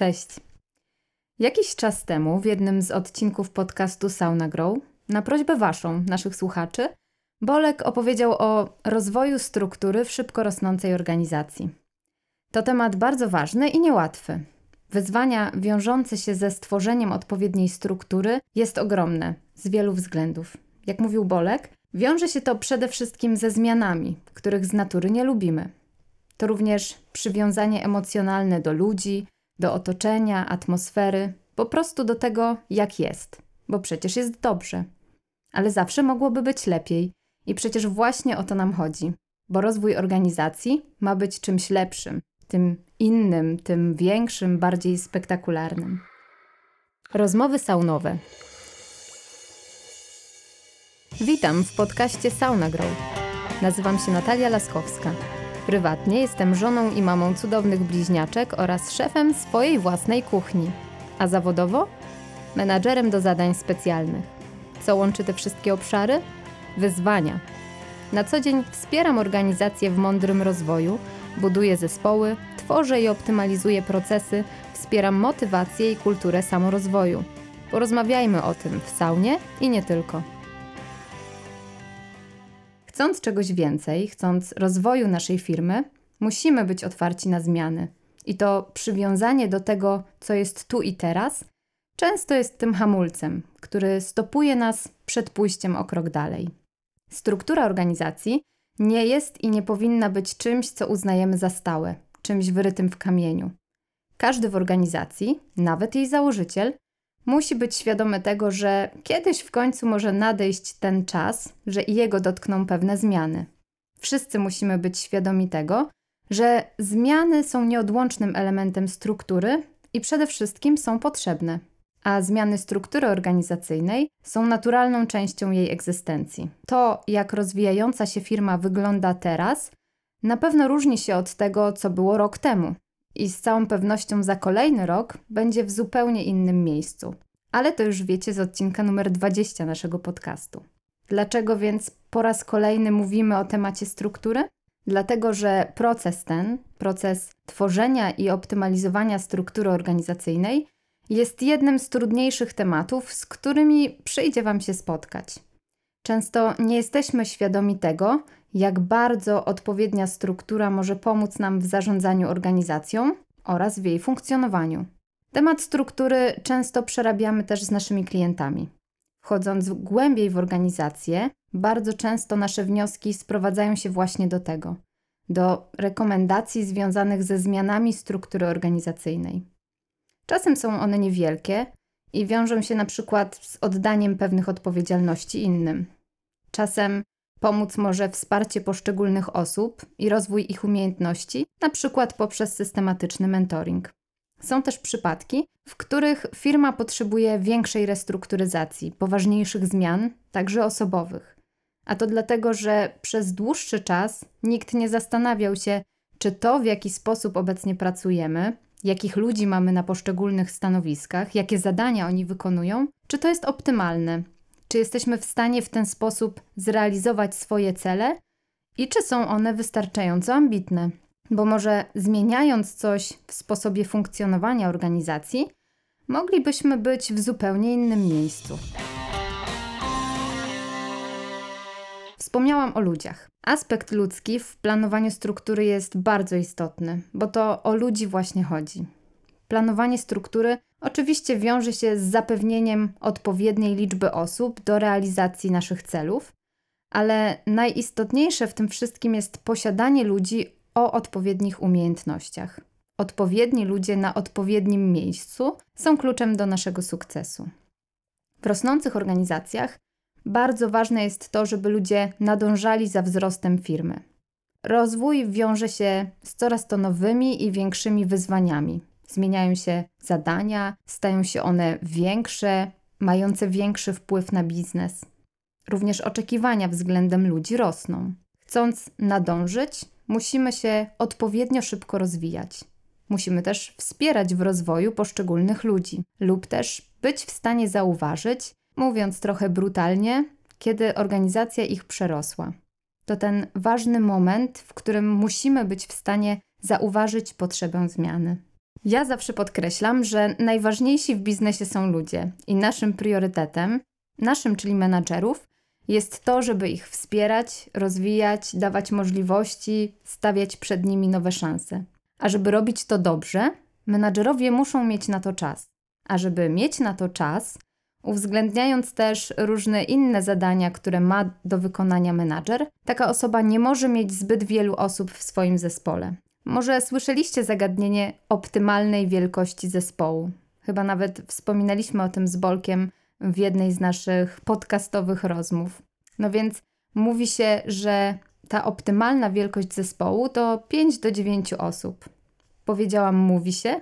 Cześć. Jakiś czas temu w jednym z odcinków podcastu Sauna Grow, na prośbę Waszą, naszych słuchaczy, Bolek opowiedział o rozwoju struktury w szybko rosnącej organizacji. To temat bardzo ważny i niełatwy. Wyzwania wiążące się ze stworzeniem odpowiedniej struktury jest ogromne z wielu względów. Jak mówił Bolek, wiąże się to przede wszystkim ze zmianami, których z natury nie lubimy. To również przywiązanie emocjonalne do ludzi, do otoczenia, atmosfery, po prostu do tego, jak jest, bo przecież jest dobrze. Ale zawsze mogłoby być lepiej i przecież właśnie o to nam chodzi, bo rozwój organizacji ma być czymś lepszym, tym innym, tym większym, bardziej spektakularnym. Rozmowy saunowe. Witam w podcaście Sauna Grow. Nazywam się Natalia Laskowska. Prywatnie jestem żoną i mamą cudownych bliźniaczek oraz szefem swojej własnej kuchni. A zawodowo? Menadżerem do zadań specjalnych. Co łączy te wszystkie obszary? Wyzwania. Na co dzień wspieram organizacje w mądrym rozwoju, buduję zespoły, tworzę i optymalizuję procesy, wspieram motywację i kulturę samorozwoju. Porozmawiajmy o tym w saunie i nie tylko. Chcąc czegoś więcej, chcąc rozwoju naszej firmy, musimy być otwarci na zmiany. I to przywiązanie do tego, co jest tu i teraz, często jest tym hamulcem, który stopuje nas przed pójściem o krok dalej. Struktura organizacji nie jest i nie powinna być czymś, co uznajemy za stałe, czymś wyrytym w kamieniu. Każdy w organizacji, nawet jej założyciel, musi być świadomy tego, że kiedyś w końcu może nadejść ten czas, że i jego dotkną pewne zmiany. Wszyscy musimy być świadomi tego, że zmiany są nieodłącznym elementem struktury i przede wszystkim są potrzebne, a zmiany struktury organizacyjnej są naturalną częścią jej egzystencji. To, jak rozwijająca się firma wygląda teraz, na pewno różni się od tego, co było rok temu i z całą pewnością za kolejny rok będzie w zupełnie innym miejscu. Ale to już wiecie z odcinka numer 20 naszego podcastu. Dlaczego więc po raz kolejny mówimy o temacie struktury? Dlatego, że proces ten, proces tworzenia i optymalizowania struktury organizacyjnej, jest jednym z trudniejszych tematów, z którymi przyjdzie Wam się spotkać. Często nie jesteśmy świadomi tego, jak bardzo odpowiednia struktura może pomóc nam w zarządzaniu organizacją oraz w jej funkcjonowaniu. Temat struktury często przerabiamy też z naszymi klientami. Wchodząc głębiej w organizację, bardzo często nasze wnioski sprowadzają się właśnie do tego do rekomendacji związanych ze zmianami struktury organizacyjnej. Czasem są one niewielkie i wiążą się na przykład z oddaniem pewnych odpowiedzialności innym. Czasem Pomóc może wsparcie poszczególnych osób i rozwój ich umiejętności, na przykład poprzez systematyczny mentoring. Są też przypadki, w których firma potrzebuje większej restrukturyzacji, poważniejszych zmian, także osobowych. A to dlatego, że przez dłuższy czas nikt nie zastanawiał się, czy to, w jaki sposób obecnie pracujemy, jakich ludzi mamy na poszczególnych stanowiskach, jakie zadania oni wykonują, czy to jest optymalne, czy jesteśmy w stanie w ten sposób zrealizować swoje cele i czy są one wystarczająco ambitne. Bo może zmieniając coś w sposobie funkcjonowania organizacji, moglibyśmy być w zupełnie innym miejscu. Wspomniałam o ludziach. Aspekt ludzki w planowaniu struktury jest bardzo istotny, bo to o ludzi właśnie chodzi. Planowanie struktury oczywiście wiąże się z zapewnieniem odpowiedniej liczby osób do realizacji naszych celów, ale najistotniejsze w tym wszystkim jest posiadanie ludzi o odpowiednich umiejętnościach. Odpowiedni ludzie na odpowiednim miejscu są kluczem do naszego sukcesu. W rosnących organizacjach bardzo ważne jest to, żeby ludzie nadążali za wzrostem firmy. Rozwój wiąże się z coraz to nowymi i większymi wyzwaniami, zmieniają się zadania, stają się one większe, mające większy wpływ na biznes. Również oczekiwania względem ludzi rosną. Chcąc nadążyć, musimy się odpowiednio szybko rozwijać. Musimy też wspierać w rozwoju poszczególnych ludzi, lub też być w stanie zauważyć, mówiąc trochę brutalnie, kiedy organizacja ich przerosła. To ten ważny moment, w którym musimy być w stanie zauważyć potrzebę zmiany. Ja zawsze podkreślam, że najważniejsi w biznesie są ludzie i naszym priorytetem, naszym, czyli menadżerów, jest to, żeby ich wspierać, rozwijać, dawać możliwości, stawiać przed nimi nowe szanse. A żeby robić to dobrze, menadżerowie muszą mieć na to czas. A żeby mieć na to czas, uwzględniając też różne inne zadania, które ma do wykonania menadżer, taka osoba nie może mieć zbyt wielu osób w swoim zespole. Może słyszeliście zagadnienie optymalnej wielkości zespołu. Chyba nawet wspominaliśmy o tym z Bolkiem w jednej z naszych podcastowych rozmów. No więc mówi się, że ta optymalna wielkość zespołu to 5 do 9 osób. Powiedziałam mówi się,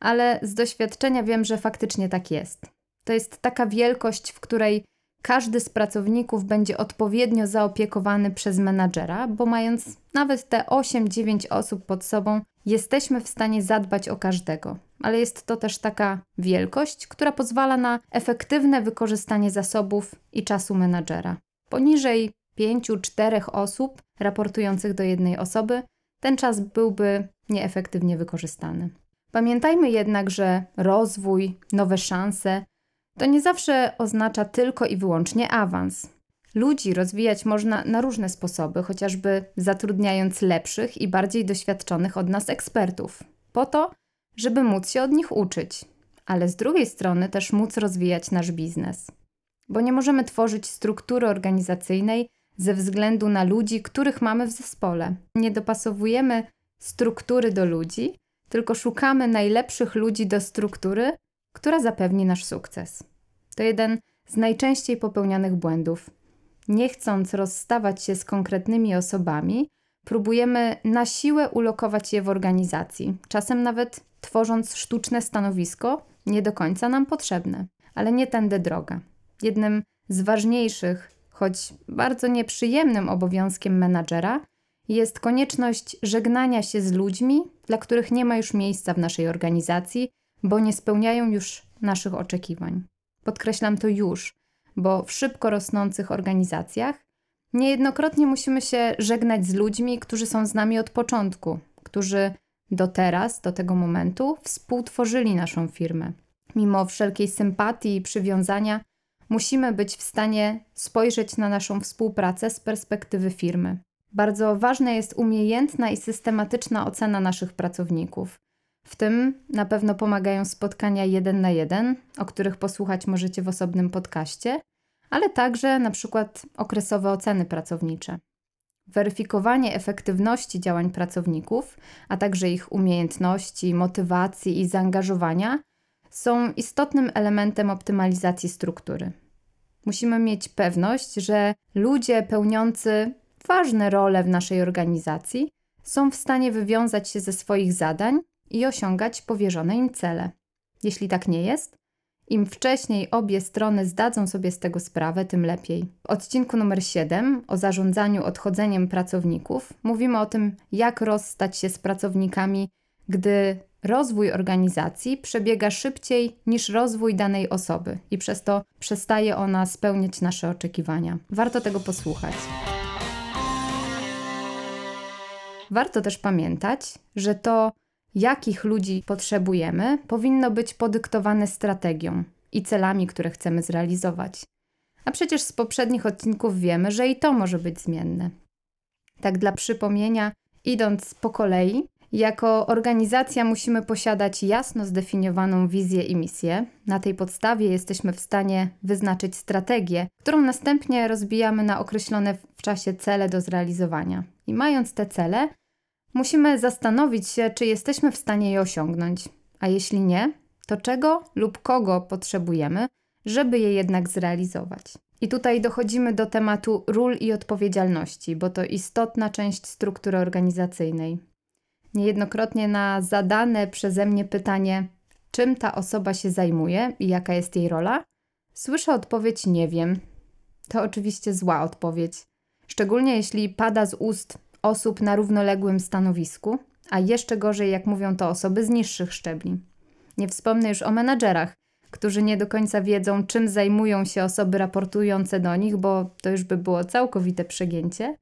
ale z doświadczenia wiem, że faktycznie tak jest. To jest taka wielkość, w której każdy z pracowników będzie odpowiednio zaopiekowany przez menadżera, bo mając nawet te 8-9 osób pod sobą, jesteśmy w stanie zadbać o każdego. Ale jest to też taka wielkość, która pozwala na efektywne wykorzystanie zasobów i czasu menadżera. Poniżej 5-4 osób raportujących do jednej osoby, ten czas byłby nieefektywnie wykorzystany. Pamiętajmy jednak, że rozwój, nowe szanse to nie zawsze oznacza tylko i wyłącznie awans. Ludzi rozwijać można na różne sposoby, chociażby zatrudniając lepszych i bardziej doświadczonych od nas ekspertów, po to, żeby móc się od nich uczyć, ale z drugiej strony też móc rozwijać nasz biznes. Bo nie możemy tworzyć struktury organizacyjnej ze względu na ludzi, których mamy w zespole. Nie dopasowujemy struktury do ludzi, tylko szukamy najlepszych ludzi do struktury, która zapewni nasz sukces. To jeden z najczęściej popełnianych błędów. Nie chcąc rozstawać się z konkretnymi osobami, próbujemy na siłę ulokować je w organizacji, czasem nawet tworząc sztuczne stanowisko, nie do końca nam potrzebne. Ale nie tędy droga. Jednym z ważniejszych, choć bardzo nieprzyjemnym obowiązkiem menadżera jest konieczność żegnania się z ludźmi, dla których nie ma już miejsca w naszej organizacji, bo nie spełniają już naszych oczekiwań. Podkreślam to już, bo w szybko rosnących organizacjach niejednokrotnie musimy się żegnać z ludźmi, którzy są z nami od początku, którzy do teraz, do tego momentu współtworzyli naszą firmę. Mimo wszelkiej sympatii i przywiązania, musimy być w stanie spojrzeć na naszą współpracę z perspektywy firmy. Bardzo ważna jest umiejętna i systematyczna ocena naszych pracowników. W tym na pewno pomagają spotkania jeden na jeden, o których posłuchać możecie w osobnym podcaście, ale także na przykład okresowe oceny pracownicze. Weryfikowanie efektywności działań pracowników, a także ich umiejętności, motywacji i zaangażowania są istotnym elementem optymalizacji struktury. Musimy mieć pewność, że ludzie pełniący ważne role w naszej organizacji są w stanie wywiązać się ze swoich zadań i osiągać powierzone im cele. Jeśli tak nie jest, im wcześniej obie strony zdadzą sobie z tego sprawę, tym lepiej. W odcinku numer 7 o zarządzaniu odchodzeniem pracowników mówimy o tym, jak rozstać się z pracownikami, gdy rozwój organizacji przebiega szybciej niż rozwój danej osoby i przez to przestaje ona spełniać nasze oczekiwania. Warto tego posłuchać. Warto też pamiętać, że to, jakich ludzi potrzebujemy, powinno być podyktowane strategią i celami, które chcemy zrealizować. A przecież z poprzednich odcinków wiemy, że i to może być zmienne. Tak dla przypomnienia, idąc po kolei, jako organizacja musimy posiadać jasno zdefiniowaną wizję i misję. Na tej podstawie jesteśmy w stanie wyznaczyć strategię, którą następnie rozbijamy na określone w czasie cele do zrealizowania. I mając te cele, musimy zastanowić się, czy jesteśmy w stanie je osiągnąć. A jeśli nie, to czego lub kogo potrzebujemy, żeby je jednak zrealizować. I tutaj dochodzimy do tematu ról i odpowiedzialności, bo to istotna część struktury organizacyjnej. Niejednokrotnie na zadane przeze mnie pytanie, czym ta osoba się zajmuje i jaka jest jej rola, słyszę odpowiedź nie wiem. To oczywiście zła odpowiedź, szczególnie jeśli pada z ust osób na równoległym stanowisku, a jeszcze gorzej, jak mówią to osoby z niższych szczebli. Nie wspomnę już o menadżerach, którzy nie do końca wiedzą, czym zajmują się osoby raportujące do nich, bo to już by było całkowite przegięcie.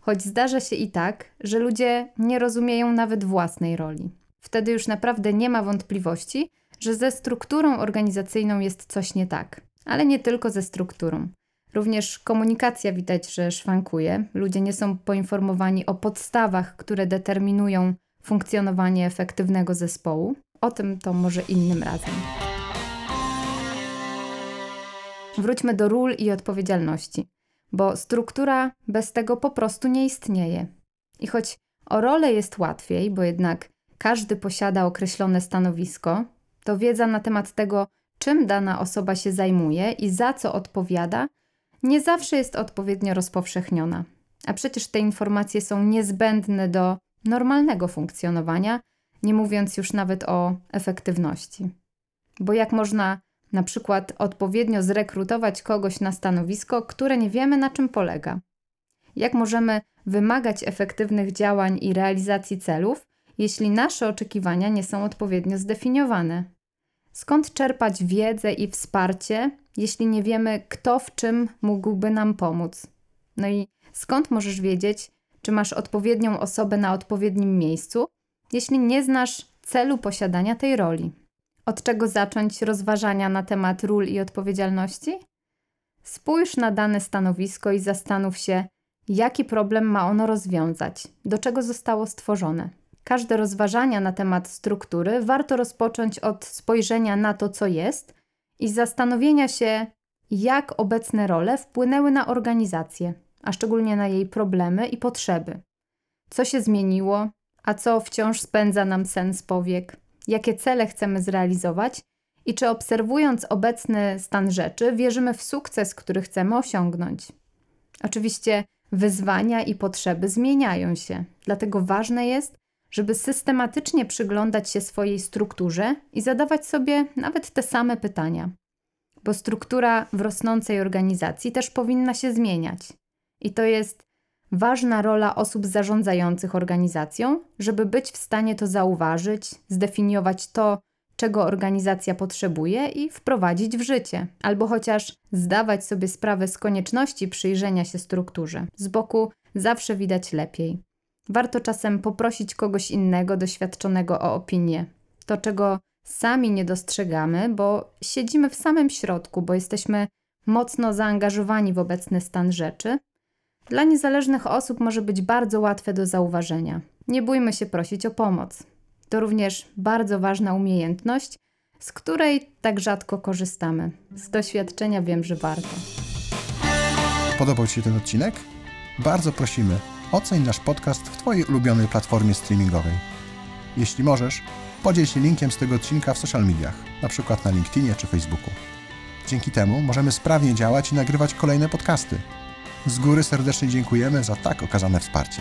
Choć zdarza się i tak, że ludzie nie rozumieją nawet własnej roli. Wtedy już naprawdę nie ma wątpliwości, że ze strukturą organizacyjną jest coś nie tak. Ale nie tylko ze strukturą. Również komunikacja widać, że szwankuje. Ludzie nie są poinformowani o podstawach, które determinują funkcjonowanie efektywnego zespołu. O tym to może innym razem. Wróćmy do ról i odpowiedzialności, bo struktura bez tego po prostu nie istnieje. I choć o rolę jest łatwiej, bo jednak każdy posiada określone stanowisko, to wiedza na temat tego, czym dana osoba się zajmuje i za co odpowiada, nie zawsze jest odpowiednio rozpowszechniona. A przecież te informacje są niezbędne do normalnego funkcjonowania, nie mówiąc już nawet o efektywności. Bo jak można na przykład odpowiednio zrekrutować kogoś na stanowisko, które nie wiemy na czym polega? Jak możemy wymagać efektywnych działań i realizacji celów, jeśli nasze oczekiwania nie są odpowiednio zdefiniowane? Skąd czerpać wiedzę i wsparcie, jeśli nie wiemy, kto w czym mógłby nam pomóc? No i skąd możesz wiedzieć, czy masz odpowiednią osobę na odpowiednim miejscu, jeśli nie znasz celu posiadania tej roli? Od czego zacząć rozważania na temat ról i odpowiedzialności? Spójrz na dane stanowisko i zastanów się, jaki problem ma ono rozwiązać, do czego zostało stworzone. Każde rozważania na temat struktury warto rozpocząć od spojrzenia na to, co jest i zastanowienia się, jak obecne role wpłynęły na organizację, a szczególnie na jej problemy i potrzeby. Co się zmieniło, a co wciąż spędza nam sens powiek, jakie cele chcemy zrealizować i czy obserwując obecny stan rzeczy, wierzymy w sukces, który chcemy osiągnąć. Oczywiście wyzwania i potrzeby zmieniają się, dlatego ważne jest, żeby systematycznie przyglądać się swojej strukturze i zadawać sobie nawet te same pytania. Bo struktura w rosnącej organizacji też powinna się zmieniać. I to jest ważna rola osób zarządzających organizacją, żeby być w stanie to zauważyć, zdefiniować to, czego organizacja potrzebuje i wprowadzić w życie, albo chociaż zdawać sobie sprawę z konieczności przyjrzenia się strukturze. Z boku zawsze widać lepiej. Warto czasem poprosić kogoś innego, doświadczonego o opinię. To, czego sami nie dostrzegamy, bo siedzimy w samym środku, bo jesteśmy mocno zaangażowani w obecny stan rzeczy. Dla niezależnych osób może być bardzo łatwe do zauważenia. Nie bójmy się prosić o pomoc. To również bardzo ważna umiejętność, z której tak rzadko korzystamy. Z doświadczenia wiem, że warto. Podobał Ci się ten odcinek? Bardzo prosimy oceń nasz podcast w Twojej ulubionej platformie streamingowej. Jeśli możesz, podziel się linkiem z tego odcinka w social mediach, np. na LinkedInie czy Facebooku. Dzięki temu możemy sprawnie działać i nagrywać kolejne podcasty. Z góry serdecznie dziękujemy za tak okazane wsparcie.